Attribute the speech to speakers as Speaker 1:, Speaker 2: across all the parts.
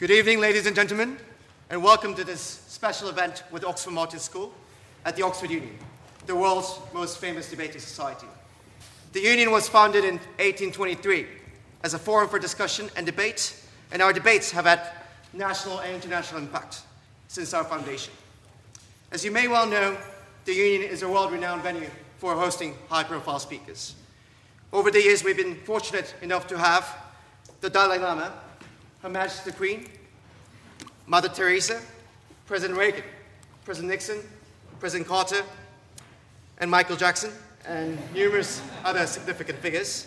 Speaker 1: Good evening, ladies and gentlemen, and welcome to this special event with Oxford Martin School at the Oxford Union, the world's most famous debating society. The Union was founded in 1823 as a forum for discussion and debate, and our debates have had national and international impact since our foundation. As you may well know, the Union is a world renowned venue for hosting high profile speakers. Over the years, we've been fortunate enough to have the Dalai Lama, Her Majesty the Queen, Mother Teresa, President Reagan, President Nixon, President Carter, and Michael Jackson, and numerous other significant figures.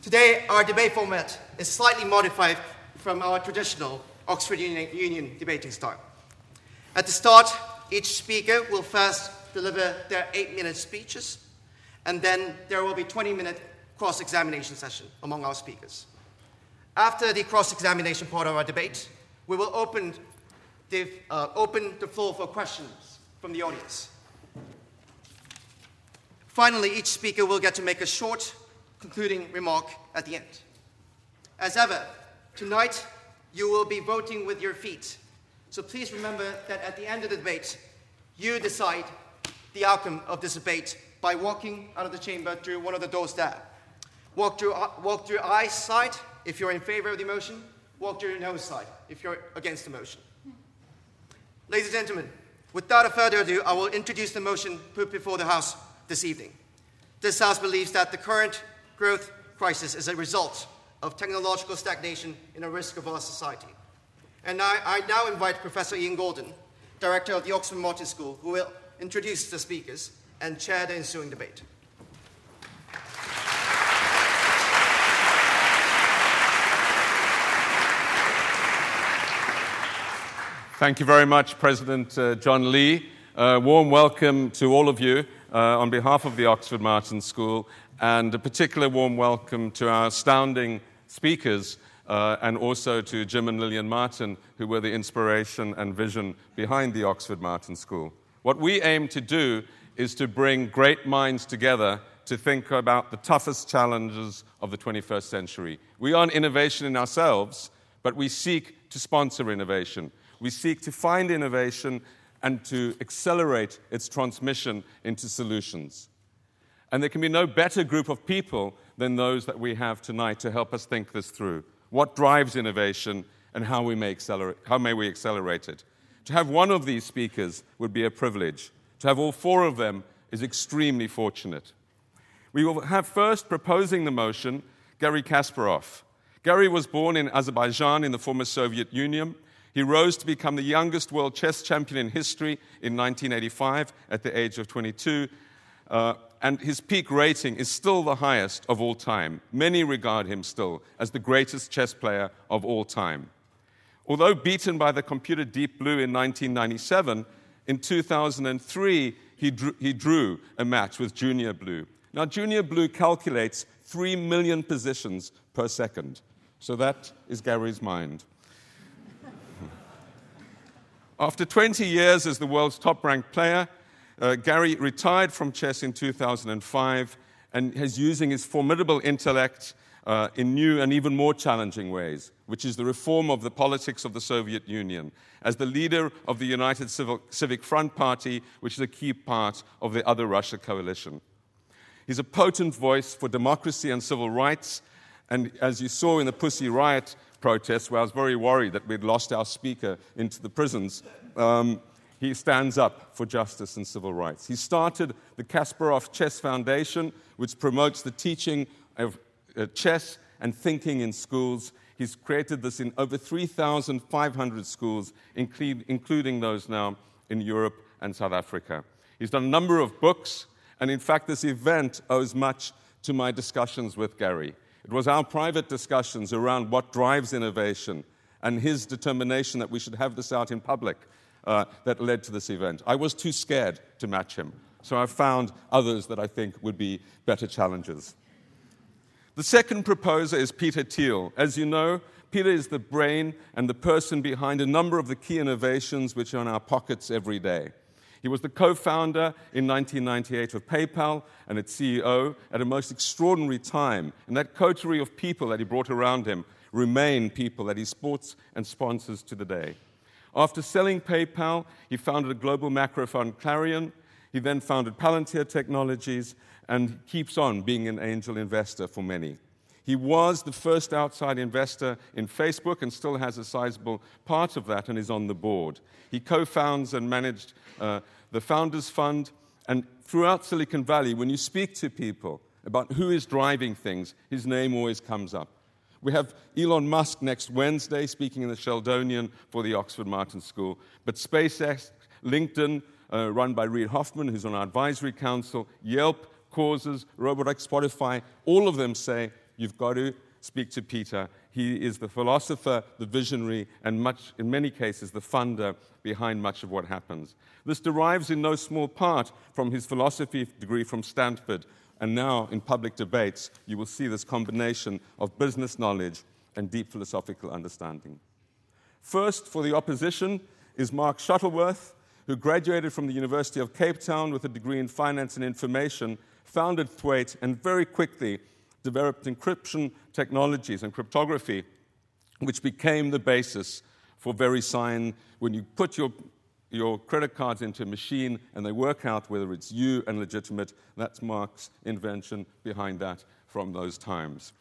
Speaker 1: Today, our debate format is slightly modified from our traditional Oxford Union, debating style. At the start, each speaker will first deliver their eight minute speeches, and then there will be 20 minute cross examination session among our speakers. After the cross examination part of our debate, we will open the, uh, open the floor for questions from the audience. Finally, each speaker will get to make a short concluding remark at the end. As ever, tonight you will be voting with your feet. So please remember that at the end of the debate, you decide the outcome of this debate by walking out of the chamber through one of the doors there. Walk through, uh, walk through if you're in favor of the motion, walk through noes side if you're against the motion. Ladies and gentlemen, without further ado, I will introduce the motion put before the House this evening. This House believes that the current growth crisis is a result of technological stagnation in a risk of our society. And I, I now invite Professor Ian Goldin, Director of the Oxford Martin School, who will introduce the speakers and chair the ensuing debate.
Speaker 2: Thank you very much, President uh, John Lee. Uh, warm welcome to all of you uh, on behalf of the Oxford Martin School, and a particular warm welcome to our astounding speakers uh, and also to Jim and Lillian Martin, who were the inspiration and vision behind the Oxford Martin School. What we aim to do is to bring great minds together to think about the toughest challenges of the 21st century. We aren't innovation in ourselves, but we seek to sponsor innovation. We seek to find innovation and to accelerate its transmission into solutions. And there can be no better group of people than those that we have tonight to help us think this through. What drives innovation and how, we may, accelerate, how may we accelerate it? To have one of these speakers would be a privilege. To have all four of them is extremely fortunate. We will have first proposing the motion Garry Kasparov. Garry was born in Azerbaijan in the former Soviet Union. He rose to become the youngest world chess champion in history in 1985 at the age of 22. Uh, and his peak rating is still the highest of all time. Many regard him still as the greatest chess player of all time. Although beaten by the computer Deep Blue in 1997, in 2003 he drew, he drew a match with Junior Blue. Now, Junior Blue calculates 3 million positions per second. So that is Garry's mind. After 20 years as the world's top ranked player, uh, Garry retired from chess in 2005 and is using his formidable intellect uh, in new and even more challenging ways, which is the reform of the politics of the Soviet Union, as the leader of the United Civic Front Party, which is a key part of the Other Russia coalition. He's a potent voice for democracy and civil rights, and as you saw in the Pussy Riot protests where I was very worried that we'd lost our speaker into the prisons, um, he stands up for justice and civil rights. He started the Kasparov Chess Foundation, which promotes the teaching of uh, chess and thinking in schools. He's created this in over 3,500 schools, including those now in Europe and South Africa. He's done a number of books, and in fact, this event owes much to my discussions with Garry. It was our private discussions around what drives innovation and his determination that we should have this out in public uh, that led to this event. I was too scared to match him, so I found others that I think would be better challenges. The second proposer is Peter Thiel. As you know, Peter is the brain and the person behind a number of the key innovations which are in our pockets every day. He was the co founder in 1998 of PayPal and its CEO at a most extraordinary time. And that coterie of people that he brought around him remain people that he supports and sponsors to the day. After selling PayPal, he founded a global macro fund, Clarium. He then founded Palantir Technologies and keeps on being an angel investor for many. He was the first outside investor in Facebook and still has a sizable part of that and is on the board. He co founds and managed uh, the Founders Fund. And throughout Silicon Valley, when you speak to people about who is driving things, his name always comes up. We have Elon Musk next Wednesday speaking in the Sheldonian for the Oxford Martin School. But SpaceX, LinkedIn, uh, run by Reid Hoffman, who's on our advisory council, Yelp, Causes, Robotics, Spotify, all of them say you've got to speak to Peter. He is the philosopher, the visionary, and much, in many cases, the funder behind much of what happens. This derives in no small part from his philosophy degree from Stanford. And now, in public debates, you will see this combination of business knowledge and deep philosophical understanding. First, for the opposition, is Mark Shuttleworth, who graduated from the University of Cape Town with a degree in finance and information, founded Thawte, and very quickly developed encryption technologies and cryptography, which became the basis for VeriSign. When you put your, your credit cards into a machine and they work out whether it's you and legitimate, that's Mark's invention behind that from those times.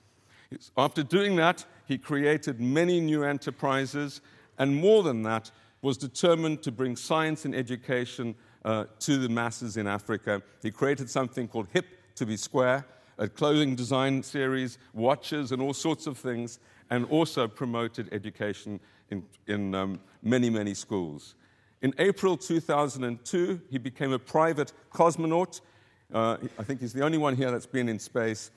Speaker 2: After doing that, he created many new enterprises, and more than that, was determined to bring science and education uh, to the masses in Africa. He created something called Hip to be Square, a clothing design series, watches, and all sorts of things, and also promoted education in, in um, many, many schools. In April 2002, he became a private cosmonaut. Uh, I think he's the only one here that's been in space,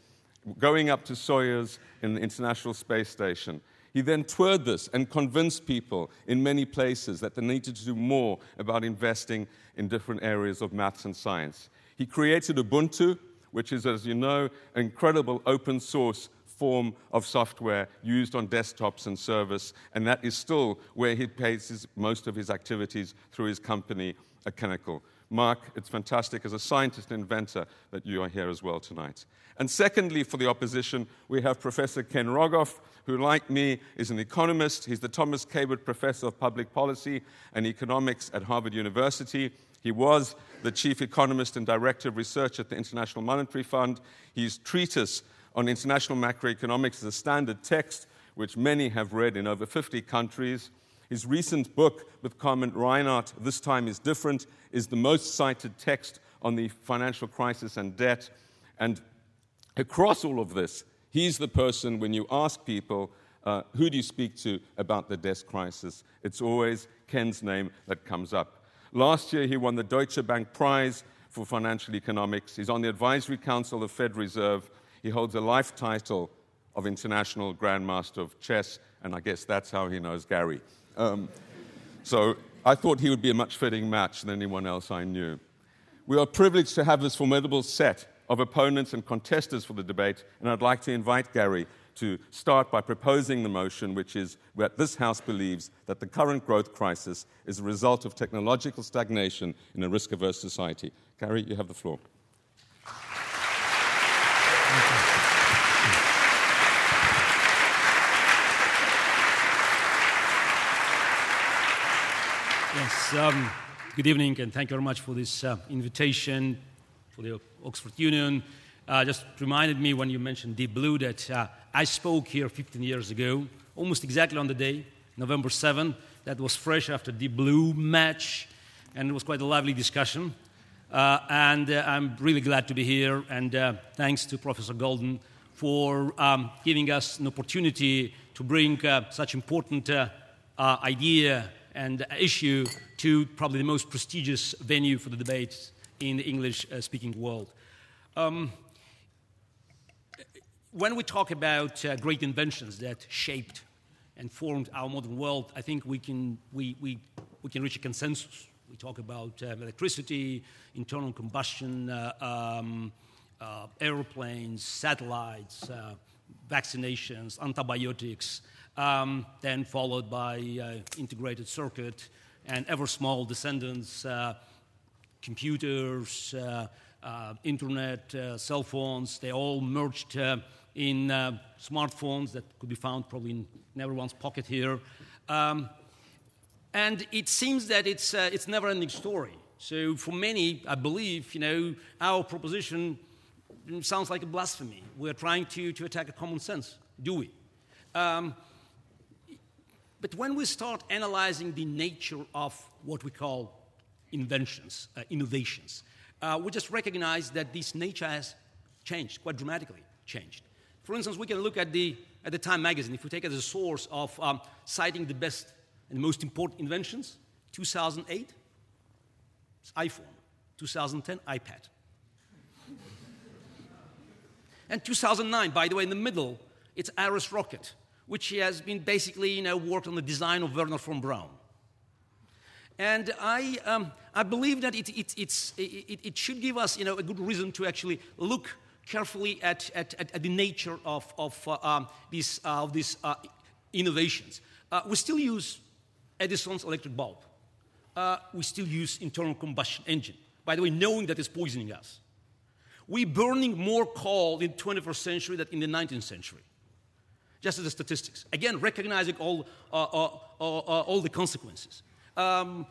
Speaker 2: going up to Soyuz in the International Space Station. He then toured this and convinced people in many places that they needed to do more about investing in different areas of maths and science. He created Ubuntu, which is, as you know, an incredible open source form of software used on desktops and servers, and that is still where he pays most of his activities through his company, Canonical. Mark, it's fantastic as a scientist and inventor that you are here as well tonight. And secondly, for the opposition, we have Professor Ken Rogoff, who, like me, is an economist. He's the Thomas Cabot Professor of Public Policy and Economics at Harvard University. He was the chief economist and director of research at the International Monetary Fund. His treatise on international macroeconomics is a standard text which many have read in over 50 countries. His recent book with Carmen Reinhart, This Time is Different, is the most cited text on the financial crisis and debt. And across all of this, he's the person, when you ask people, uh, who do you speak to about the debt crisis? It's always Ken's name that comes up. Last year, he won the Deutsche Bank Prize for Financial Economics. He's on the Advisory Council of Fed Reserve. He holds a life title of International Grandmaster of Chess, and I guess that's how he knows Garry. Um, so I thought he would be a much fitting match than anyone else I knew. We are privileged to have this formidable set of opponents and contestants for the debate, and I'd like to invite Garry to start by proposing the motion, which is that this House believes that the current growth crisis is a result of technological stagnation in a risk averse society. Garry, you have the floor.
Speaker 3: Yes, um, good evening, and thank you very much for this uh, invitation for the Oxford Union. Uh, just reminded me when you mentioned Deep Blue that uh, I spoke here 15 years ago, almost exactly on the day, November 7. That was fresh after the Blue match, and it was quite a lively discussion. Uh, and uh, I'm really glad to be here, and uh, thanks to Professor Goldin for um, giving us an opportunity to bring uh, such important idea and issue to probably the most prestigious venue for the debate in the English-speaking world. Um, when we talk about uh, great inventions that shaped and formed our modern world, I think we can, we, we, we can reach a consensus. We talk about uh, electricity, internal combustion, uh, um, uh, airplanes, satellites, uh, vaccinations, antibiotics, um, then followed by uh, integrated circuit and ever small descendants, computers, internet, cell phones, they all merged in uh, smartphones that could be found probably in everyone's pocket here. Um, and it seems that it's, uh, it's never-ending story. So for many, I believe, you know, our proposition sounds like a blasphemy. We're trying to, to attack a common sense, do we? Um, but when we start analyzing the nature of what we call inventions, uh, innovations, uh, we just recognize that this nature has changed, quite dramatically changed. For instance, we can look at the, at the Time magazine, if we take it as a source of um, citing the best and most important inventions, 2008, it's iPhone. 2010, iPad. and 2009, by the way, in the middle, it's Ares rocket, which has been basically, you know, worked on the design of Wernher von Braun. And I, um, I believe that it, it, it, it, should give us you know, a good reason to actually look carefully at, at, at, the nature of, of uh, um, these, uh, these uh, innovations. Uh, we still use Edison's electric bulb. Uh, we still use internal combustion engine. By the way, knowing that it's poisoning us. We're burning more coal in the 21st century than in the 19th century. Just as the statistics. Again, recognizing all, uh, all the consequences. Um,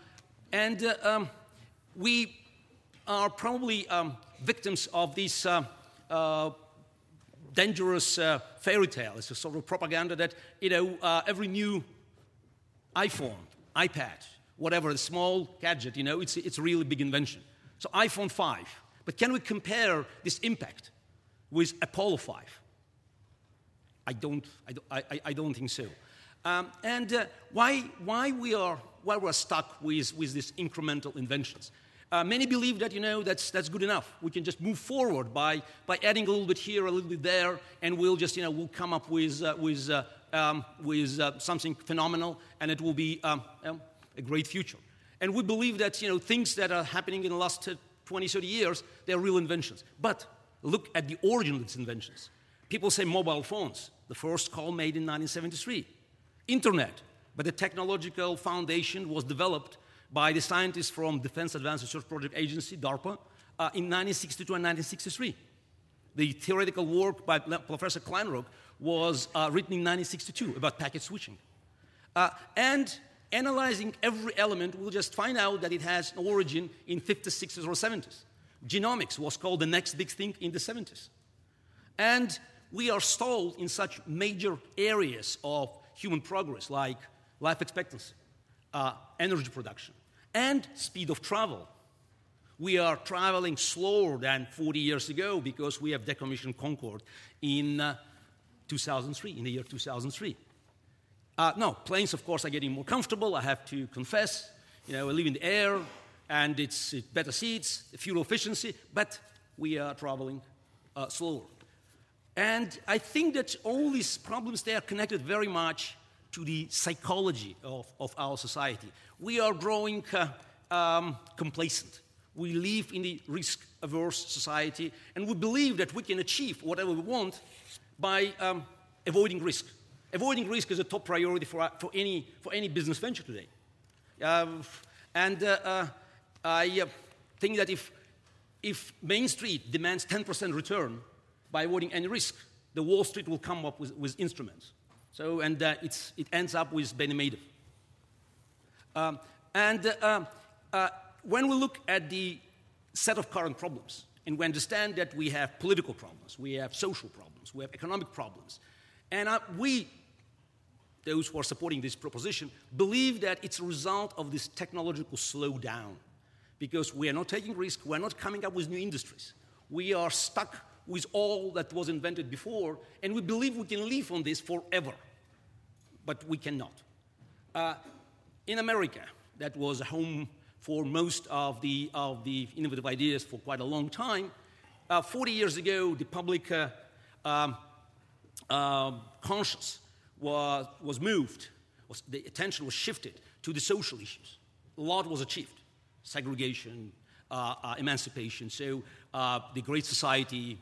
Speaker 3: and um, we are probably um, victims of this uh, dangerous uh, fairy tale. It's a sort of propaganda that, you know, uh, every new iPhone, iPad, whatever, a small gadget, you know, it's, it's a really big invention. So iPhone 5. But can we compare this impact with Apollo 5? I don't, I don't, I, I don't think so. Um, and uh, why, why, we are, why we're stuck with, with these incremental inventions. Uh, many believe that, you know, that's, that's good enough. We can just move forward by, by adding a little bit here, a little bit there, and we'll just, you know, we'll come up with, uh, with, uh, um, with uh, something phenomenal, and it will be um, a great future. And we believe that, you know, things that are happening in the last 20, 30 years, they're real inventions. But look at the origin of these inventions. People say mobile phones, the first call made in 1973 internet. But the technological foundation was developed by the scientists from Defense Advanced Research Project Agency, DARPA, uh, in 1962 and 1963. The theoretical work by Professor Kleinrock was uh, written in 1962 about packet switching. Uh, and analyzing every element, we'll just find out that it has an origin in 50s, 60s, or 70s. Genomics was called the next big thing in the 70s. And we are stalled in such major areas of human progress like life expectancy, uh, energy production, and speed of travel. We are traveling slower than 40 years ago because we have decommissioned Concorde in uh, 2003, in the year 2003. Uh, no, planes, of course, are getting more comfortable, I have to confess. You know, we live in the air, and it's, better seats, fuel efficiency, but we are traveling uh, slower. And I think that all these problems, they are connected very much to the psychology of, of our society. We are growing uh, um, complacent. We live in the risk averse society, and we believe that we can achieve whatever we want by um, avoiding risk. Avoiding risk is a top priority for, for, any, for any business venture today. Um, and uh, uh, I uh, think that if, if Main Street demands 10% return, by avoiding any risk. The Wall Street will come up with, with instruments. So, and uh, it ends up with Bernie Madoff. Um, and uh, uh, when we look at the set of current problems, and we understand that we have political problems, we have social problems, we have economic problems, and uh, we, those who are supporting this proposition, believe that it's a result of this technological slowdown because we are not taking risks, we're not coming up with new industries. We are stuck with all that was invented before, and we believe we can live on this forever. But we cannot. Uh, in America, that was home for most of the, of the innovative ideas for quite a long time. Uh, 40 years ago, the public uh, um, uh, conscience was, was moved, was, the attention was shifted to the social issues. A lot was achieved segregation, uh, uh, emancipation. So the Great Society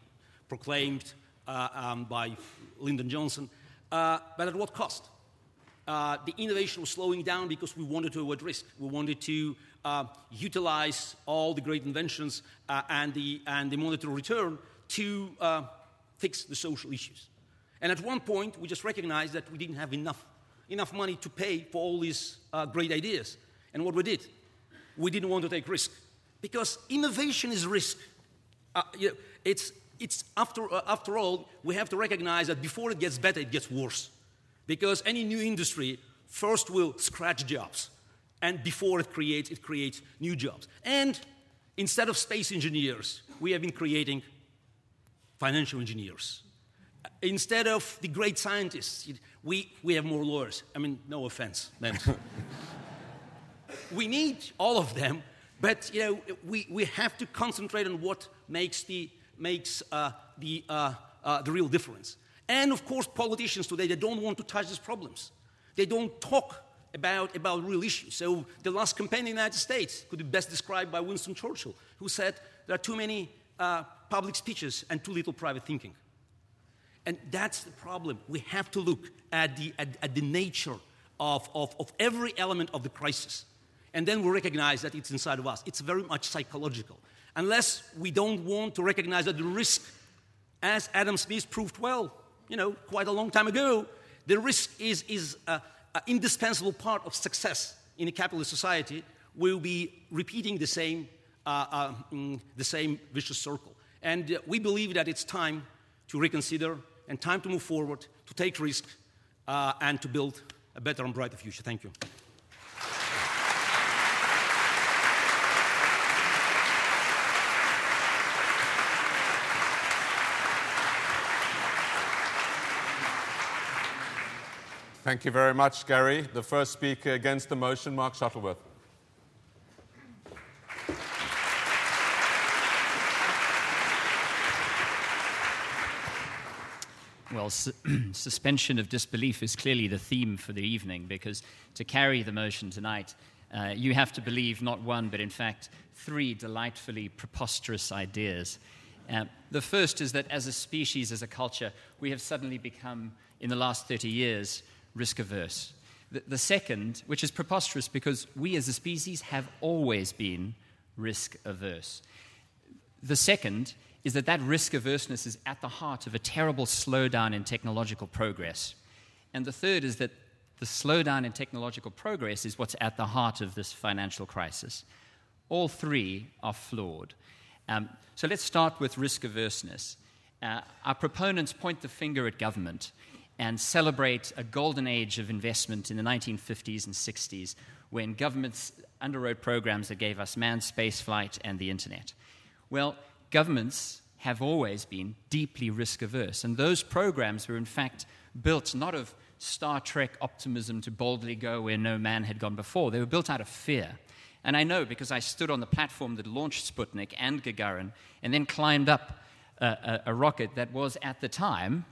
Speaker 3: proclaimed uh, um, by Lyndon Johnson, uh, but at what cost? Uh, the innovation was slowing down because we wanted to avoid risk. We wanted to utilize all the great inventions and, the, and the monetary return to fix the social issues. And at one point, we just recognized that we didn't have enough, enough money to pay for all these uh, great ideas. And what we did, we didn't want to take risk. Because innovation is risk. Uh, you know, it's, it's after, uh, after all, we have to recognize that before it gets better, it gets worse. Because any new industry first will scratch jobs. And before it creates, it creates new jobs. And instead of space engineers, we have been creating financial engineers. Instead of the great scientists, we, we have more lawyers. I mean, no offense, man. we need all of them, but you know, we, we have to concentrate on what makes the, makes, uh, the, uh, uh, the real difference. And of course, politicians today, they don't want to touch these problems. They don't talk about, about real issues. So the last campaign in the United States could be best described by Winston Churchill, who said there are too many uh, public speeches and too little private thinking. And that's the problem. We have to look at the, at, at the nature of, of, of every element of the crisis. And then we recognize that it's inside of us. It's very much psychological. Unless we don't want to recognize that the risk, as Adam Smith proved well, you know, quite a long time ago, the risk is, is an indispensable part of success in a capitalist society. We'll be repeating the same, uh, uh, mm, the same vicious circle. And uh, we believe that it's time to reconsider and time to move forward, to take risks, uh, and to build a better and brighter future. Thank you.
Speaker 2: Thank you very much, Garry. The first speaker against the motion, Mark Shuttleworth.
Speaker 4: Well, su- suspension of disbelief is clearly the theme for the evening because to carry the motion tonight, uh, you have to believe not one, but in fact three delightfully preposterous ideas. Uh, the first is that as a species, as a culture, we have suddenly become, in the last 30 years, risk averse. The, the second, which is preposterous because we as a species have always been risk averse. The second is that that risk averseness is at the heart of a terrible slowdown in technological progress. And the third is that the slowdown in technological progress is what's at the heart of this financial crisis. All three are flawed. Um, so let's start with risk averseness. Uh, our proponents point the finger at government and celebrate a golden age of investment in the 1950s and 60s when governments underwrote programs that gave us manned spaceflight and the internet. Well, governments have always been deeply risk averse, and those programs were in fact built not of Star Trek optimism to boldly go where no man had gone before, they were built out of fear. And I know because I stood on the platform that launched Sputnik and Gagarin and then climbed up a, a, a rocket that was at the time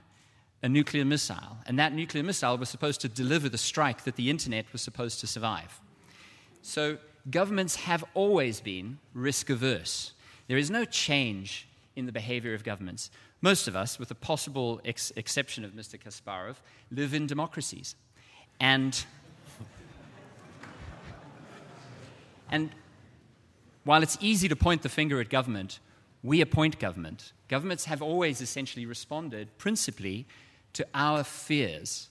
Speaker 4: a nuclear missile. And that nuclear missile was supposed to deliver the strike that the internet was supposed to survive. So governments have always been risk averse. There is no change in the behavior of governments. Most of us, with the possible ex- exception of Mr. Kasparov, live in democracies. And, and while it's easy to point the finger at government, we appoint government. Governments have always essentially responded principally to our fears.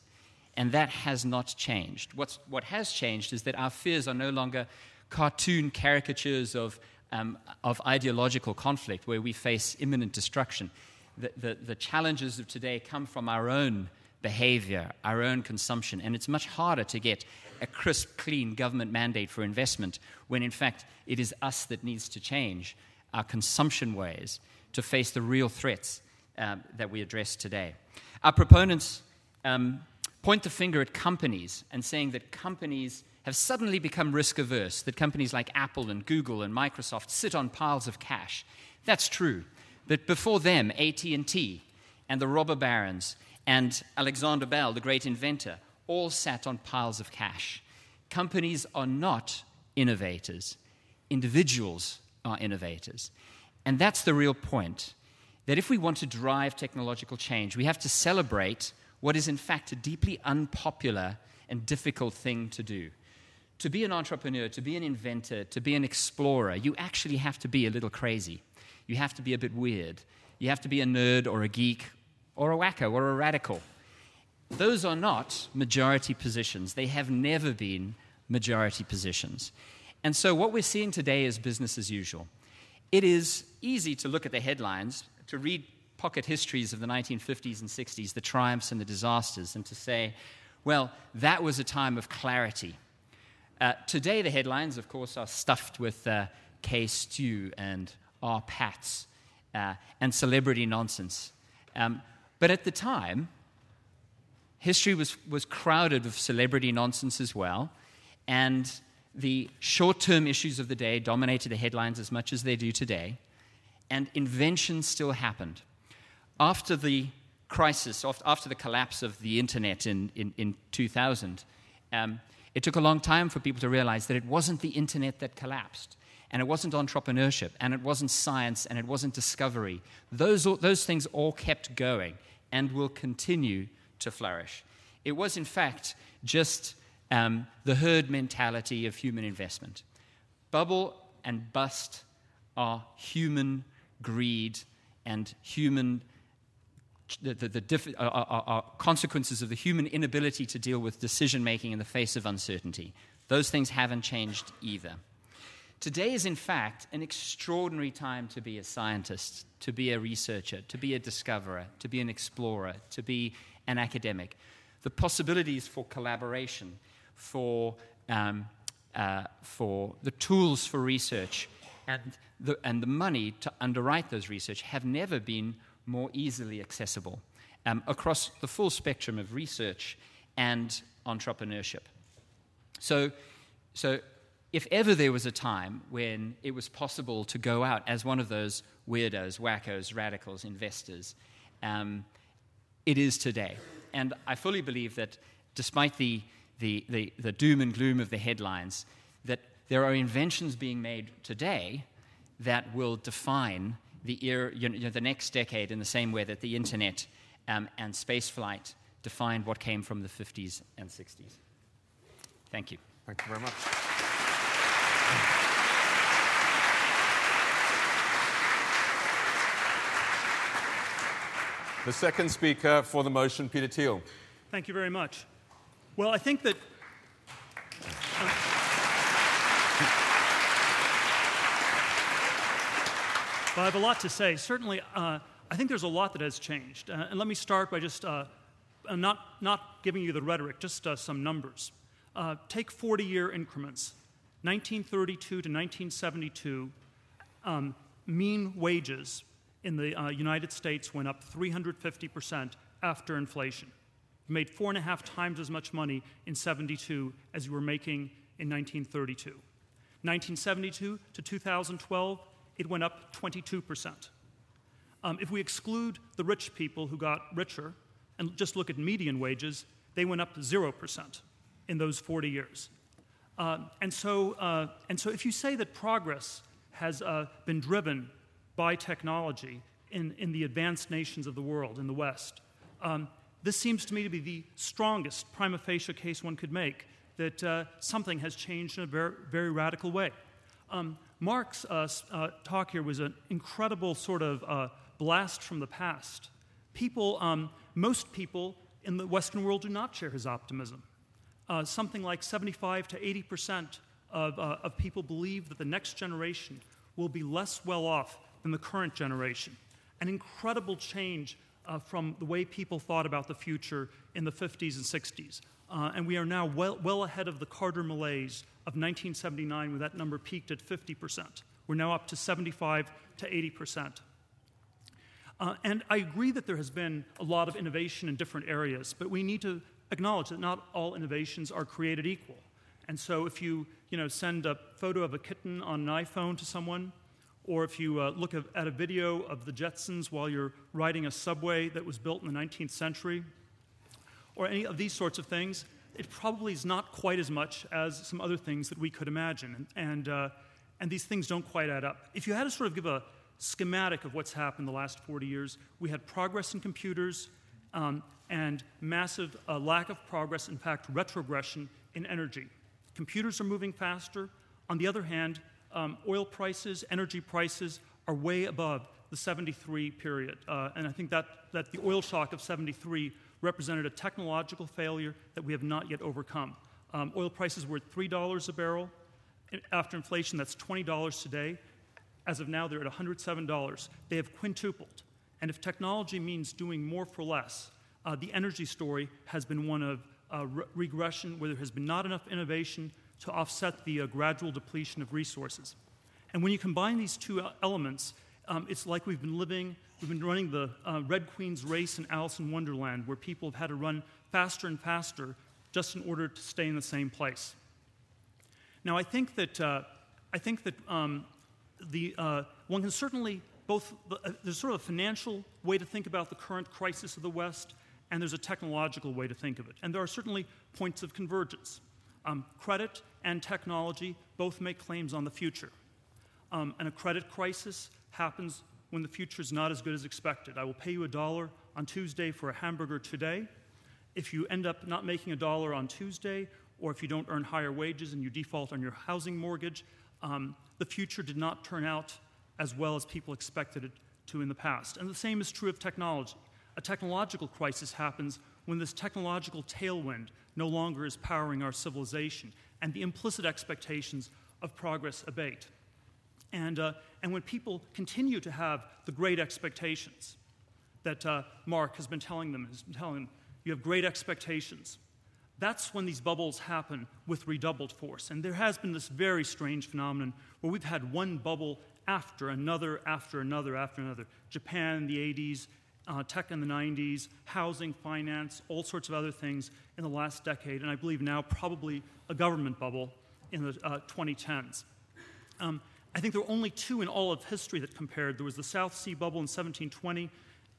Speaker 4: And that has not changed. What's, what has changed is that our fears are no longer cartoon caricatures of, um, of ideological conflict where we face imminent destruction. The, the, the challenges of today come from our own behavior, our own consumption, and it's much harder to get a crisp, clean government mandate for investment when, in fact, it is us that needs to change our consumption ways to face the real threats um, that we address today. Our proponents um, point the finger at companies and saying that companies have suddenly become risk averse, that companies like Apple and Google and Microsoft sit on piles of cash. That's true. But before them, AT&T and the robber barons and Alexander Bell, the great inventor, all sat on piles of cash. Companies are not innovators. Individuals are innovators. And that's the real point that if we want to drive technological change, we have to celebrate what is in fact a deeply unpopular and difficult thing to do. To be an entrepreneur, to be an inventor, to be an explorer, you actually have to be a little crazy. You have to be a bit weird. You have to be a nerd or a geek or a wacko or a radical. Those are not majority positions. They have never been majority positions. And so what we're seeing today is business as usual. It is easy to look at the headlines, to read pocket histories of the 1950s and 60s, the triumphs and the disasters, and to say, well, that was a time of clarity. Uh, today, the headlines, of course, are stuffed with uh, K Stew and R Pats uh, and celebrity nonsense. Um, but at the time, history was, was crowded with celebrity nonsense as well, and the short term issues of the day dominated the headlines as much as they do today, and inventions still happened. After the crisis, after the collapse of the internet in, in, in 2000, um, it took a long time for people to realize that it wasn't the internet that collapsed, and it wasn't entrepreneurship, and it wasn't science, and it wasn't discovery. Those, those things all kept going and will continue to flourish. It was, in fact, just um, the herd mentality of human investment. Bubble and bust are human greed and human the, the, the diff, are, are, are, consequences of the human inability to deal with decision making in the face of uncertainty. Those things haven't changed either. Today is, in fact, an extraordinary time to be a scientist, to be a researcher, to be a discoverer, to be an explorer, to be an academic. The possibilities for collaboration, for, um, uh, for the tools for research and the, and the money to underwrite those research have never been more easily accessible um, across the full spectrum of research and entrepreneurship. So, so, if ever there was a time when it was possible to go out as one of those weirdos, wackos, radicals, investors, um, it is today. And I fully believe that despite the the, the, the doom and gloom of the headlines, that there are inventions being made today that will define the, era, you know, the next decade in the same way that the internet um, and spaceflight defined what came from the 50s and 60s. Thank you.
Speaker 2: Thank you very much. The second speaker for the motion, Peter Thiel.
Speaker 5: Thank you very much. Well, I think that. I have a lot to say. Certainly, uh, I think there's a lot that has changed. Uh, and let me start by just uh, uh not, not giving you the rhetoric, just uh, some numbers. Uh, take 40 year increments 1932 to 1972, um, mean wages in the United States went up 350% after inflation. You made four and a half times as much money in 72 as you were making in 1932. 1972 to 2012, it went up 22%. Um, if we exclude the rich people who got richer and just look at median wages, they went up 0% in those 40 years. Uh, and, so, uh, and so, if you say that progress has uh, been driven by technology in, in the advanced nations of the world, in the West, um, this seems to me to be the strongest prima facie case one could make that uh, something has changed in a very, very radical way. Um, Mark's uh, uh, talk here was an incredible sort of uh, blast from the past. People, um, most people in the Western world do not share his optimism. Uh, something like 75 to 80 percent of, uh, of people believe that the next generation will be less well off than the current generation. An incredible change uh, from the way people thought about the future in the 50s and 60s. Uh, and we are now well, well ahead of the Carter malaise of 1979 when that number peaked at 50%. We're now up to 75 to 80%. Uh, and I agree that there has been a lot of innovation in different areas, but we need to acknowledge that not all innovations are created equal. And so if you, you know, send a photo of a kitten on an iPhone to someone, or if you uh, look at a video of the Jetsons while you're riding a subway that was built in the 19th century, or any of these sorts of things, it probably is not quite as much as some other things that we could imagine. And, uh, and these things don't quite add up. If you had to sort of give a schematic of what's happened the last 40 years, we had progress in computers um, and massive uh, lack of progress, in fact, retrogression in energy. Computers are moving faster. On the other hand, um, oil prices, energy prices are way above the 73 period. Uh, and I think that, that the oil shock of 73 represented a technological failure that we have not yet overcome. Um, oil prices were at $3 a barrel. After inflation, that's $20 today. As of now, they're at $107. They have quintupled. And if technology means doing more for less, uh, the energy story has been one of uh, re- regression where there has been not enough innovation to offset the uh, gradual depletion of resources. And when you combine these two uh, elements, um, it's like we've been living, we've been running the uh, Red Queen's race in Alice in Wonderland, where people have had to run faster and faster just in order to stay in the same place. Now, I think that, uh, I think that um, the, uh, one can certainly both, uh, there's sort of a financial way to think about the current crisis of the West, and there's a technological way to think of it. And there are certainly points of convergence. Um, credit and technology both make claims on the future. Um, and a credit crisis happens when the future is not as good as expected. I will pay you a dollar on Tuesday for a hamburger today. If you end up not making a dollar on Tuesday, or if you don't earn higher wages and you default on your housing mortgage, um, the future did not turn out as well as people expected it to in the past. And the same is true of technology. A technological crisis happens when this technological tailwind no longer is powering our civilization and the implicit expectations of progress abate. And, uh, and when people continue to have the great expectations that uh, Mark has been telling them, has been telling them, you have great expectations. That's when these bubbles happen with redoubled force. And there has been this very strange phenomenon where we've had one bubble after another, after another, after another. Japan in the 80s, uh, tech in the 90s, housing, finance, all sorts of other things in the last decade, and I believe now probably a government bubble in the uh, 2010s. Um, I think there were only two in all of history that compared. There was the South Sea bubble in 1720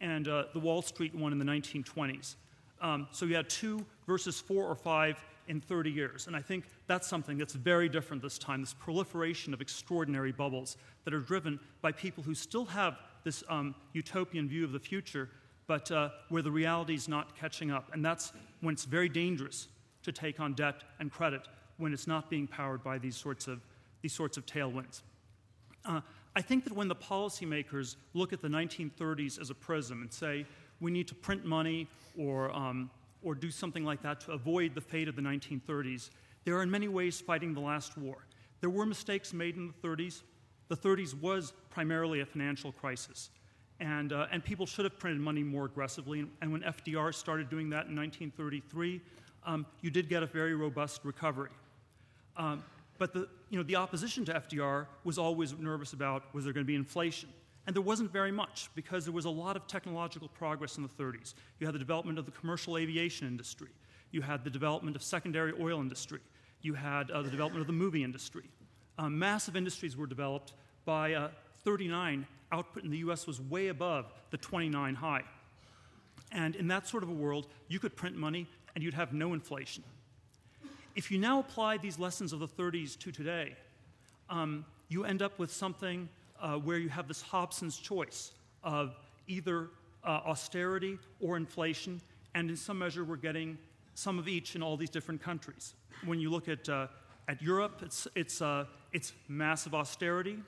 Speaker 5: and uh, the Wall Street one in the 1920s. Um, so you had two versus four or five in 30 years. And I think that's something that's very different this time this proliferation of extraordinary bubbles that are driven by people who still have this um, utopian view of the future, but uh, where the reality is not catching up. And that's when it's very dangerous to take on debt and credit when it's not being powered by these sorts of, these sorts of tailwinds. Uh, I think that when the policymakers look at the 1930s as a prism and say, we need to print money or, um, or do something like that to avoid the fate of the 1930s, they are in many ways fighting the last war. There were mistakes made in the 30s. The 30s was primarily a financial crisis. And, uh, and people should have printed money more aggressively. And when FDR started doing that in 1933, um, you did get a very robust recovery. Um, but the, you know, the opposition to FDR was always nervous about was there going to be inflation? And there wasn't very much because there was a lot of technological progress in the 30s. You had the development of the commercial aviation industry. You had the development of secondary oil industry. You had uh, the development of the movie industry. Uh, massive industries were developed by uh, 39. Output in the US was way above the 29 high. And in that sort of a world, you could print money and you'd have no inflation. If you now apply these lessons of the 30s to today, um, you end up with something uh, where you have this Hobson's choice of either uh, austerity or inflation, and in some measure, we're getting some of each in all these different countries. When you look at, uh, at Europe, it's, it's, uh, it's massive austerity.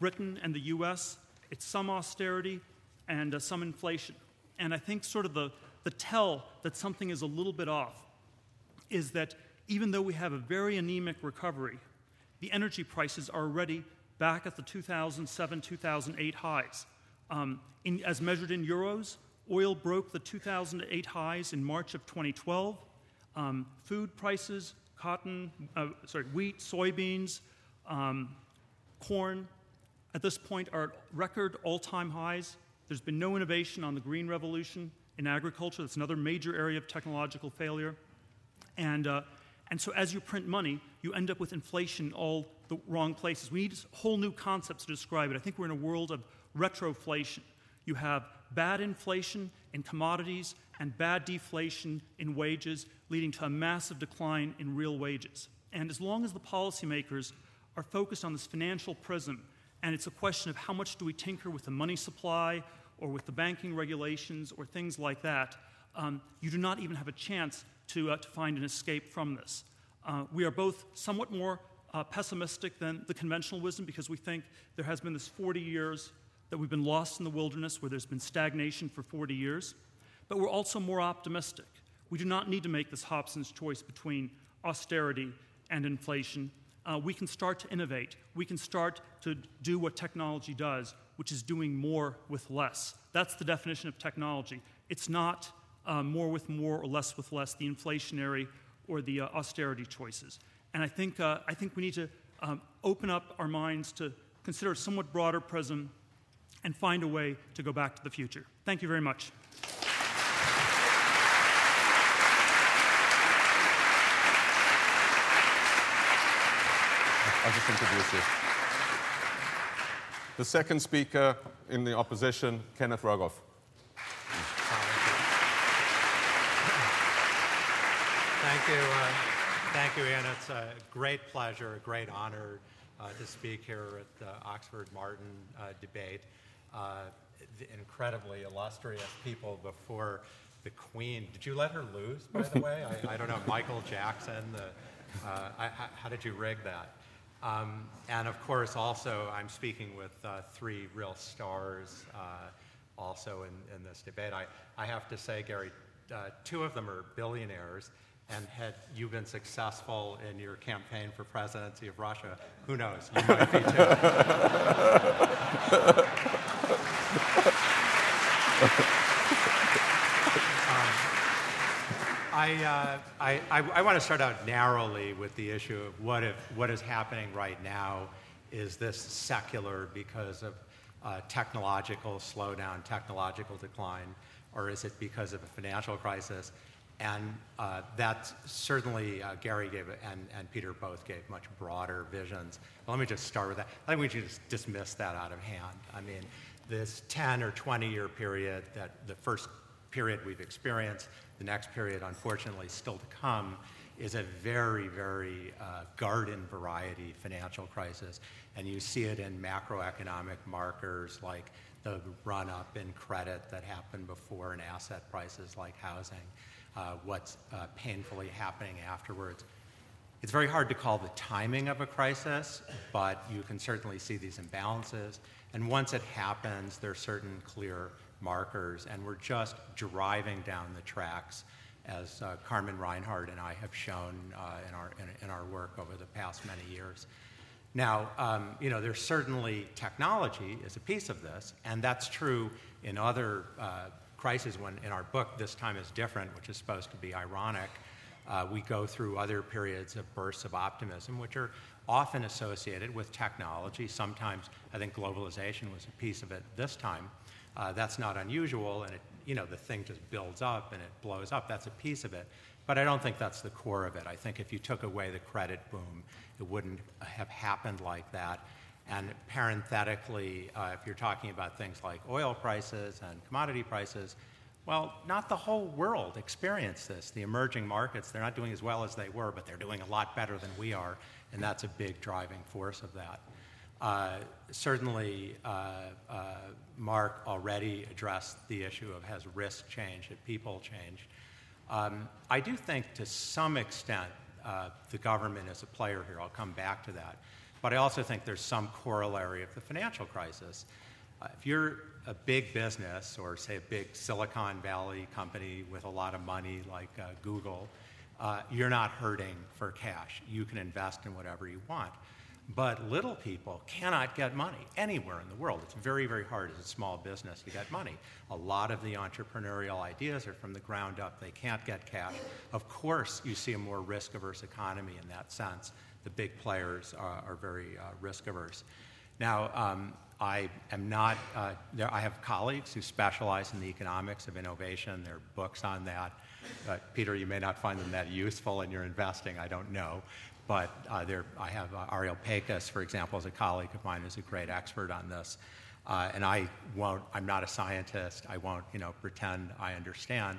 Speaker 5: Britain and the US, it's some austerity and uh, some inflation. And I think, sort of, the, the tell that something is a little bit off is that even though we have a very anemic recovery, the energy prices are already back at the 2007 2008 highs. Um, in, as measured in euros, oil broke the 2008 highs in March of 2012. Um, food prices, cotton, uh, sorry, wheat, soybeans, um, corn, at this point are at record all time highs. There's been no innovation on the green revolution in agriculture. That's another major area of technological failure. And uh, and so as you print money, you end up with inflation in all the wrong places. We need whole new concepts to describe it. I think we're in a world of retroflation. You have bad inflation in commodities and bad deflation in wages, leading to a massive decline in real wages. And as long as the policymakers are focused on this financial prism, and it's a question of how much do we tinker with the money supply or with the banking regulations or things like that, um, you do not even have a chance to, uh, to find an escape from this. Uh, we are both somewhat more uh, pessimistic than the conventional wisdom because we think there has been this 40 years that we've been lost in the wilderness where there's been stagnation for 40 years, but we're also more optimistic. We do not need to make this Hobson's choice between austerity and inflation. Uh, we can start to innovate. We can start to do what technology does, which is doing more with less. That's the definition of technology. It's not uh, more with more or less with less, the inflationary or the uh, austerity choices. And I think, uh, I think we need to um, open up our minds to consider a somewhat broader prism and find a way to go back to the future. Thank you very much.
Speaker 2: I'll just introduce you. The second speaker in the opposition, Kenneth Rogoff.
Speaker 6: Thank you. Uh, thank you, Ian. It's a great pleasure, a great honor uh, to speak here at the Oxford Martin uh, debate. Uh, the incredibly illustrious people before the Queen. Did you let her lose, by the way? I, I don't know, Michael Jackson. The, uh, I, how did you rig that? Um, and of course, also, I'm speaking with uh, three real stars also in, in, this debate. I, I have to say, Garry, two of them are billionaires. And had you been successful in your campaign for presidency of Russia, who knows? You might be too. um, I, uh, I, I, I want to start out narrowly with the issue of what, if, what is happening right now. Is this secular because of uh, technological slowdown, technological decline, or is it because of a financial crisis? And uh, that certainly uh, Garry gave and, and Peter both gave much broader visions. But let me just start with that. I think we should just dismiss that out of hand. I mean, this 10 or 20 year period that the first period we've experienced, the next period, unfortunately, still to come, is a very, very uh, garden variety financial crisis. And you see it in macroeconomic markers like the run up in credit that happened before in asset prices like housing what's uh, painfully happening afterwards. It's very hard to call the timing of a crisis, but you can certainly see these imbalances. And once it happens, there are certain clear markers, and we're just driving down the tracks, as uh, Carmen Reinhart and I have shown uh, in, our, in, in, our work over the past many years. Now, um, you know, there's certainly technology is a piece of this, and that's true in other uh, crisis when in our book this time is different which is supposed to be ironic uh, we go through other periods of bursts of optimism which are often associated with technology. Sometimes i think globalization was a piece of it this time. Uh, that's not unusual and it you know the thing just builds up and it blows up. That's a piece of it. But i don't think that's the core of it. I think if you took away the credit boom it wouldn't have happened like that and parenthetically, uh, if you're talking about things like oil prices and commodity prices, well, not the whole world experienced this. The emerging markets, they're not doing as well as they were, but they're doing a lot better than we are, and that's a big driving force of that. Uh, certainly, uh, uh Mark already addressed the issue of has risk changed, have people changed. Um, I do think to some extent uh, the government is a player here. I'll come back to that. But I also think there's some corollary of the financial crisis. Uh, if you're a big business, or say a big Silicon Valley company with a lot of money like uh, Google, uh, you're not hurting for cash. You can invest in whatever you want. But little people cannot get money anywhere in the world. It's very, very hard as a small business to get money. A lot of the entrepreneurial ideas are from the ground up. They can't get cash. Of course, you see a more risk averse economy in that sense the big players are, are very uh, risk averse. Now, um, I am not, uh, there, I have colleagues who specialize in the economics of innovation. There are books on that. Uh, Peter, you may not find them that useful in your investing, I don't know. But uh, there, I have uh, Ariel Pakes, for example, as a colleague of mine, who's a great expert on this. Uh, and I won't, I'm not a scientist, I won't, you know, pretend I understand.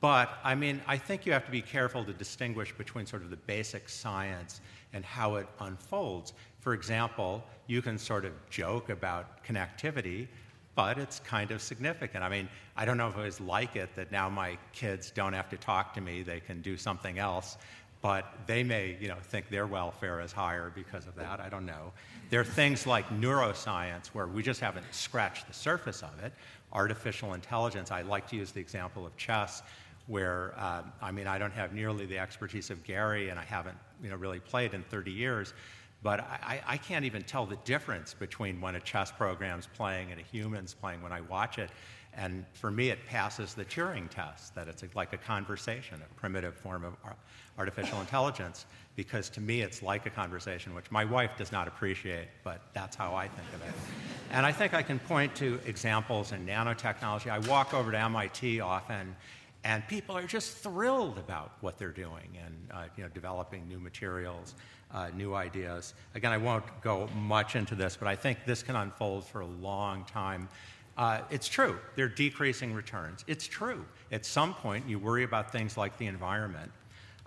Speaker 6: But I mean, I think you have to be careful to distinguish between sort of the basic science and how it unfolds. For example, you can sort of joke about connectivity, but it's kind of significant. I mean, I don't know if I always like it that now my kids don't have to talk to me, they can do something else. but they may you know, think their welfare is higher because of that. I don't know. There are things like neuroscience where we just haven't scratched the surface of it. Artificial intelligence, I like to use the example of chess, where, uh, I mean, I don't have nearly the expertise of Garry, and I haven't you know, really played in 30 years. But I, I, can't even tell the difference between when a chess program's playing and a human's playing when I watch it. And for me, it passes the Turing test that it's like a conversation, a primitive form of artificial intelligence, because to me, it's like a conversation, which my wife does not appreciate, but that's how I think of it. And I think I can point to examples in nanotechnology. I walk over to MIT often, and people are just thrilled about what they're doing and uh, you know, developing new materials, uh, new ideas. Again, I won't go much into this, but I think this can unfold for a long time. Uh, it's true, they're decreasing returns. It's true. At some point, you worry about things like the environment.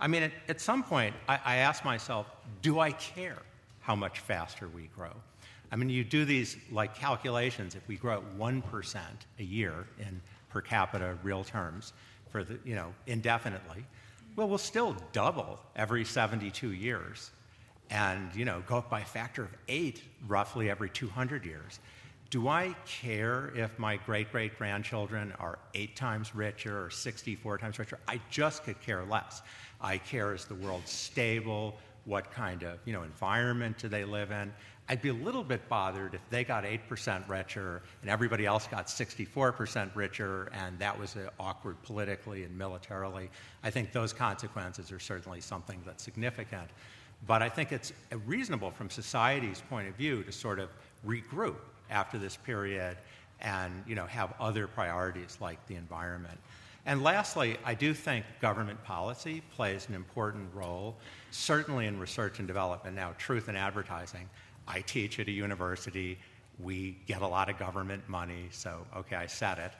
Speaker 6: I mean, at, at some point, I, I ask myself, do I care how much faster we grow? I mean, you do these like calculations. If we grow at 1% a year in per capita real terms for the, you know, indefinitely, well, we'll still double every 72 years and you know go up by a factor of eight roughly every 200 years. Do i care if my great great grandchildren are eight times richer or 64 times richer? I just could care less. I care is the world stable? What kind of you know environment do they live in i'd be a little bit bothered if they got 8% richer and everybody else got 64% richer and that was uh, awkward politically and militarily i think those consequences are certainly something that's significant but I think it's reasonable from society's point of view to sort of regroup after this period and you know, have other priorities like the environment. And lastly, I do think government policy plays an important role, certainly in research and development. Now, truth in advertising, I teach at a university. We get a lot of government money, so okay, I said it.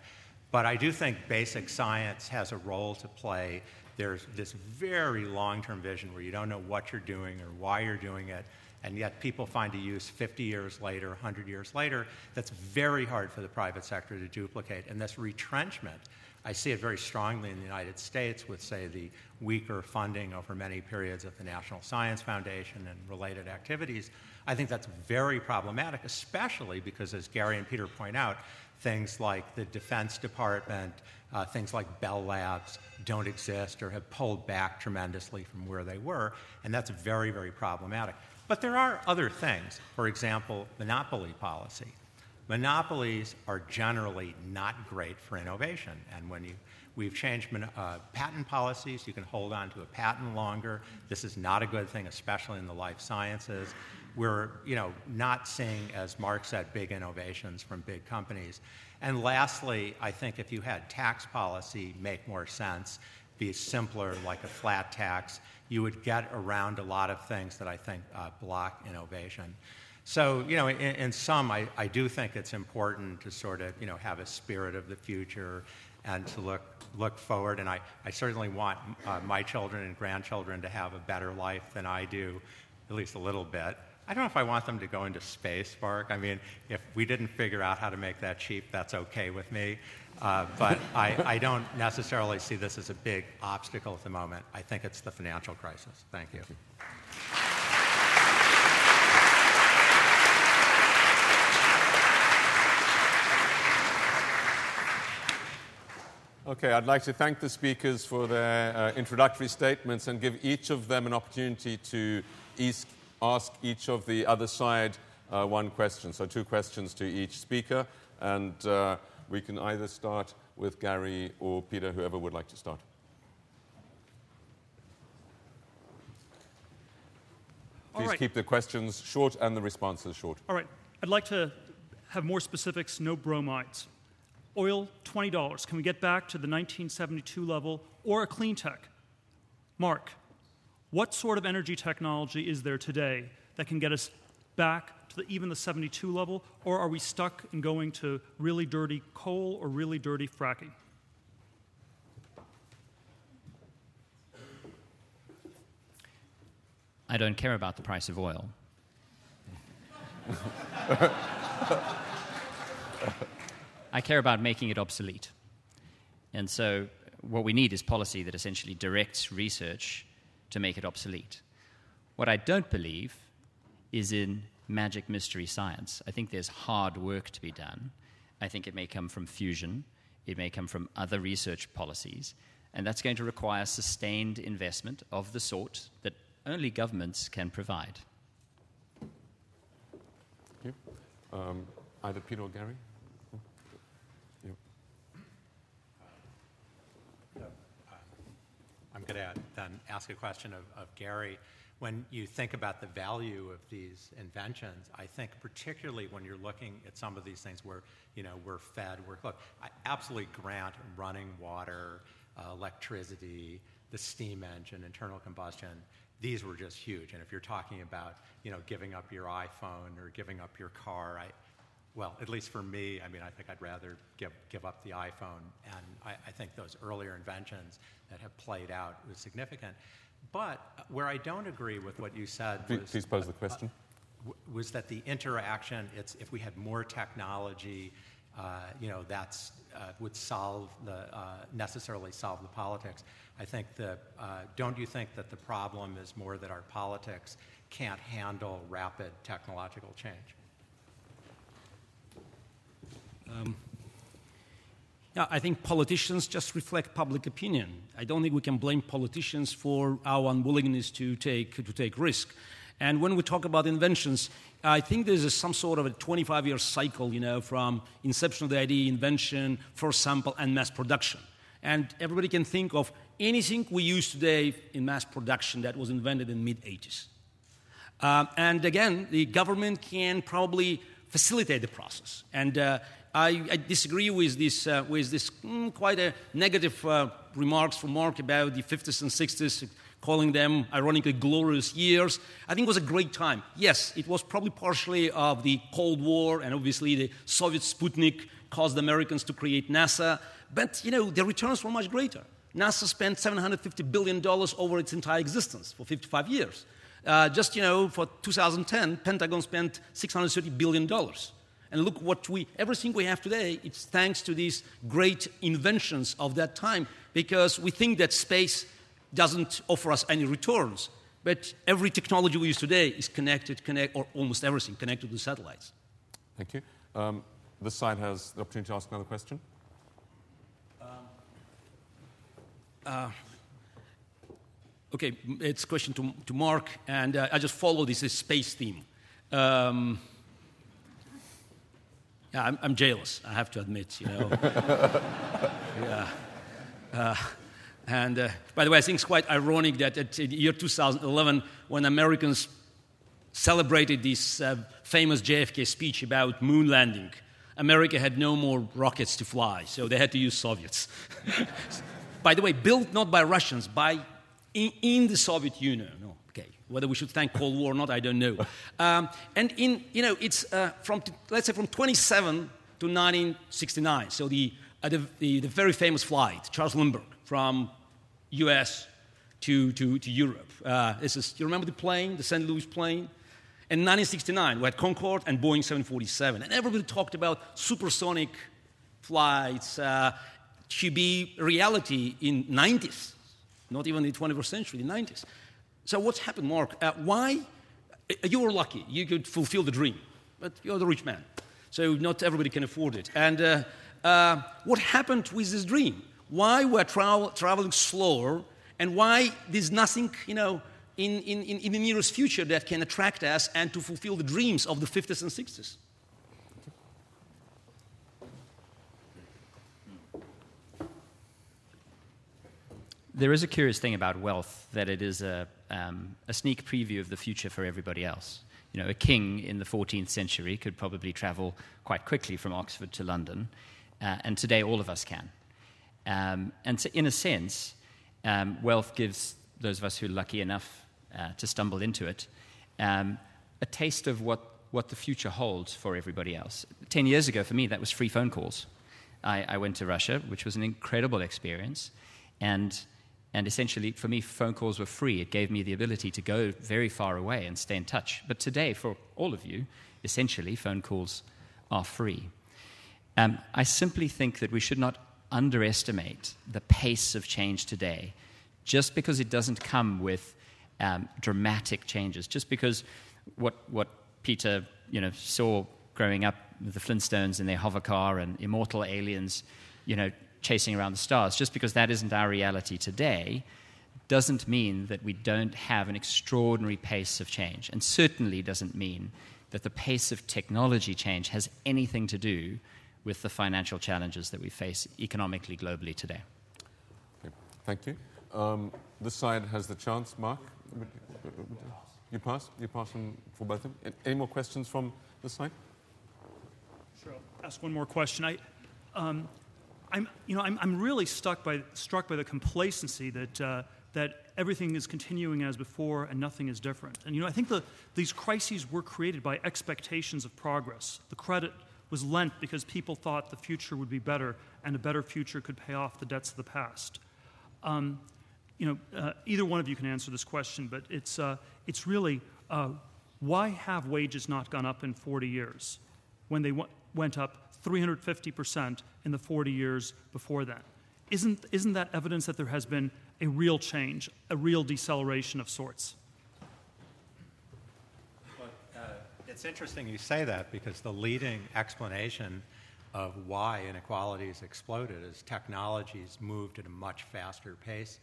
Speaker 6: But I do think basic science has a role to play there's this very long term vision where you don't know what you're doing or why you're doing it, and yet people find a use 50 years later, 100 years later, that's very hard for the private sector to duplicate. And this retrenchment, I see it very strongly in the United States with, say, the weaker funding over many periods of the National Science Foundation and related activities. I think that's very problematic, especially because, as Garry and Peter point out, things like the Defense Department, uh, things like Bell Labs don't exist or have pulled back tremendously from where they were, and that's very, very problematic. But there are other things. For example, monopoly policy. Monopolies are generally not great for innovation, and when you We've changed uh, patent policies. You can hold on to a patent longer. This is not a good thing, especially in the life sciences. We're you know, not seeing, as Mark said, big innovations from big companies. And lastly, I think if you had tax policy make more sense, be simpler, like a flat tax, you would get around a lot of things that I think uh, block innovation. So, you know, in, in sum, I, I, do think it's important to sort of, you know, have a spirit of the future and to look, look forward. And I, I certainly want uh, my children and grandchildren to have a better life than I do, at least a little bit. I don't know if I want them to go into space, Mark. I mean, if we didn't figure out how to make that cheap, that's okay with me. Uh, but I, I, don't necessarily see this as a big obstacle at the moment. I think it's the financial crisis. Thank you.
Speaker 2: Okay, I'd like to thank the speakers for their uh, introductory statements and give each of them an opportunity to east ask each of the other side uh, one question. So, two questions to each speaker. And uh, we can either start with Garry or Peter, whoever would like to start. Please right. keep the questions short and the responses short.
Speaker 5: All right. I'd like to have more specifics no bromides. Oil, $20. Can we get back to the 1972 level or a clean tech? Mark, what sort of energy technology is there today that can get us back to the, even the 72 level, or are we stuck in going to really dirty coal or really dirty fracking?
Speaker 4: I don't care about the price of oil. I care about making it obsolete. And so, what we need is policy that essentially directs research to make it obsolete. What I don't believe is in magic mystery science. I think there's hard work to be done. I think it may come from fusion, it may come from other research policies, and that's going to require sustained investment of the sort that only governments can provide.
Speaker 2: Thank you. Um, either Peter or Garry? Yep.
Speaker 6: I'm going to then ask a question of, of Garry. When you think about the value of these inventions, I think particularly when you're looking at some of these things where you know we're fed, we're look. I absolutely grant running water, uh, electricity, the steam engine, internal combustion. These were just huge. And if you're talking about you know giving up your iPhone or giving up your car, I, well, at least for me, I mean, I think I'd rather give, give up the iPhone. And I, I think those earlier inventions that have played out was significant. But where I don't agree with what you said
Speaker 2: Please,
Speaker 6: was,
Speaker 2: please pose the question.
Speaker 6: uh, was that the interaction, it's, if we had more technology, uh, you know, that's uh, would solve the, uh, necessarily solve the politics. I think that, uh, don't you think that the problem is more that our politics can't handle rapid technological change?
Speaker 3: Yeah, I think politicians just reflect public opinion. I don't think we can blame politicians for our unwillingness to take, to take risk. And when we talk about inventions, I think there's a, some sort of a 25 year cycle, you know, from inception of the idea, invention, first sample, and mass production. And everybody can think of anything we use today in mass production that was invented in mid 80s. Um, and again, the government can probably facilitate the process. And uh, I, I, disagree with this, uh, with this mm, quite a negative uh, remarks from Mark about the 50s and 60s, calling them ironically glorious years. I think it was a great time. Yes, it was probably partially of the Cold War, and obviously the Soviet Sputnik caused the Americans to create NASA. But you know, the returns were much greater. NASA spent $750 billion over its entire existence for 55 years. Uh, just, you know, for 2010, Pentagon spent $630 billion. And look what we, everything we have today, it's thanks to these great inventions of that time because we think that space doesn't offer us any returns. But every technology we use today is connected, connect, or almost everything connected to satellites.
Speaker 2: Thank you. Um, this side has the opportunity to ask another question.
Speaker 3: Uh, okay, it's a question to, to Mark, and uh, I just follow this, this space theme. Um, yeah, I'm, I'm, jealous, I have to admit, you know. yeah. Uh, and uh, by the way, I think it's quite ironic that in the year 2011, when Americans celebrated this uh, famous JFK speech about moon landing, America had no more rockets to fly, so they had to use Soviets. by the way, built not by Russians, by in, in the Soviet Union. No. Whether we should thank Cold War or not, I don't know. Um, and in, you know, it's uh, from, let's say, from 27 to 1969. So the, uh, the, the, the, very famous flight, Charles Lindbergh, from U.S. to, to, to Europe. Uh, this is, you remember the plane, the St. Louis plane? In 1969, we had Concorde and Boeing 747. And everybody talked about supersonic flights uh, to be reality in 90s, not even in the 21st century, the 90s. So what's happened, Mark? Uh, why? Uh, you were lucky. You could fulfill the dream. But you're the rich man. So not everybody can afford it. And uh, uh, what happened with this dream? Why we're tra- traveling slower and why there's nothing, you know, in, in, in the nearest future that can attract us and to fulfill the dreams of the 50s and 60s?
Speaker 4: There is a curious thing about wealth that it is a, um, a sneak preview of the future for everybody else. You know, a king in the 14th century could probably travel quite quickly from Oxford to London, uh, and today all of us can. Um, and so, in a sense, um, wealth gives those of us who are lucky enough uh, to stumble into it um, a taste of what, what the future holds for everybody else. Ten years ago, for me, that was free phone calls. I, I went to Russia, which was an incredible experience, and and essentially, for me, phone calls were free. It gave me the ability to go very far away and stay in touch. But today, for all of you, essentially, phone calls are free. Um, I simply think that we should not underestimate the pace of change today just because it doesn't come with um, dramatic changes. Just because what, what Peter you know, saw growing up the Flintstones in their hover car and immortal aliens you know, chasing around the stars, just because that isn't our reality today, doesn't mean that we don't have an extraordinary pace of change, and certainly doesn't mean that the pace of technology change has anything to do with the financial challenges that we face economically globally today.
Speaker 2: Okay. Thank you. Um, this side has the chance. Mark, you pass? You pass on for both of them? Any more questions from this side?
Speaker 5: Sure. I'll ask one more question. I, um, I'm, you know, I'm, I'm really stuck by, struck by the complacency that, uh, that everything is continuing as before and nothing is different. And, you know, I think the, these crises were created by expectations of progress. The credit was lent because people thought the future would be better and a better future could pay off the debts of the past. Um, you know, uh, either one of you can answer this question, but it's, uh, it's really uh, why have wages not gone up in 40 years when they w- went up 350% in the 40 years before that? Isn't, isn't that evidence that there has been a real change, a real deceleration of sorts?
Speaker 6: Well, uh, It's interesting you say that because the leading explanation of why inequalities exploded is technologies moved at a much faster pace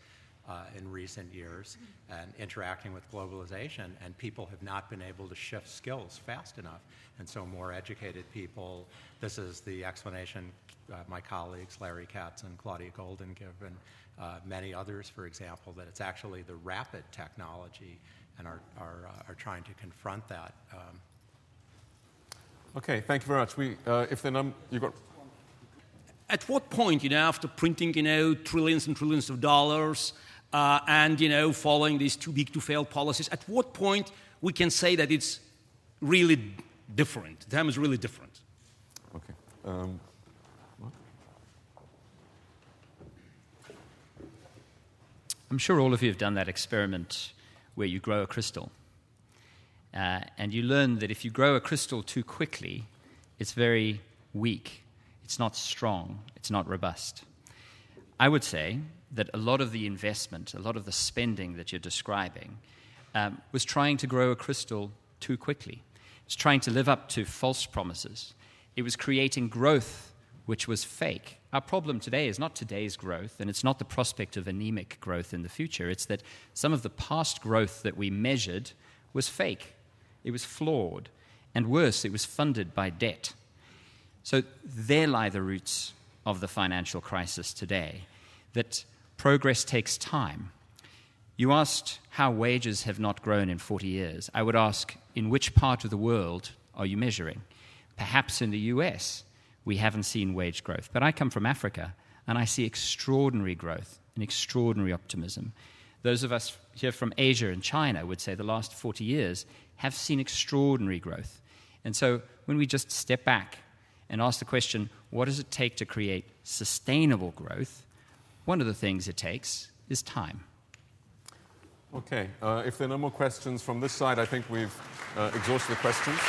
Speaker 6: uh, in recent years and interacting with globalization, and people have not been able to shift skills fast enough. And so, more educated people, this is the explanation uh, my colleagues Larry Katz and Claudia Goldin give, and uh, many others, for example, that it's actually the rapid technology and are, are, uh, are trying to confront that. Um,
Speaker 2: Okay, thank you very much. We, uh, if the num- you got.
Speaker 3: At what point, you know, after printing, you know, trillions and trillions of dollars, uh, and you know, following these too big to fail policies, at what point we can say that it's really different? The time is really different.
Speaker 2: Okay. Um,
Speaker 4: I'm sure all of you have done that experiment where you grow a crystal uh, and you learn that if you grow a crystal too quickly, it's very weak, it's not strong, it's not robust. I would say that a lot of the investment, a lot of the spending that you're describing, um, was trying to grow a crystal too quickly. It's trying to live up to false promises. It was creating growth which was fake. Our problem today is not today's growth, and it's not the prospect of anemic growth in the future. It's that some of the past growth that we measured was fake it was flawed, and worse, it was funded by debt. So there lie the roots of the financial crisis today that progress takes time. You asked how wages have not grown in 40 years. I would ask, in which part of the world are you measuring? Perhaps in the US, we haven't seen wage growth. But I come from Africa, and I see extraordinary growth and extraordinary optimism. Those of us here from Asia and China would say the last 40 years have seen extraordinary growth. And so when we just step back and ask the question, what does it take to create sustainable growth? One of the things it takes is time.
Speaker 2: Okay, uh, if there are no more questions from this side, I think we've uh, exhausted the questions.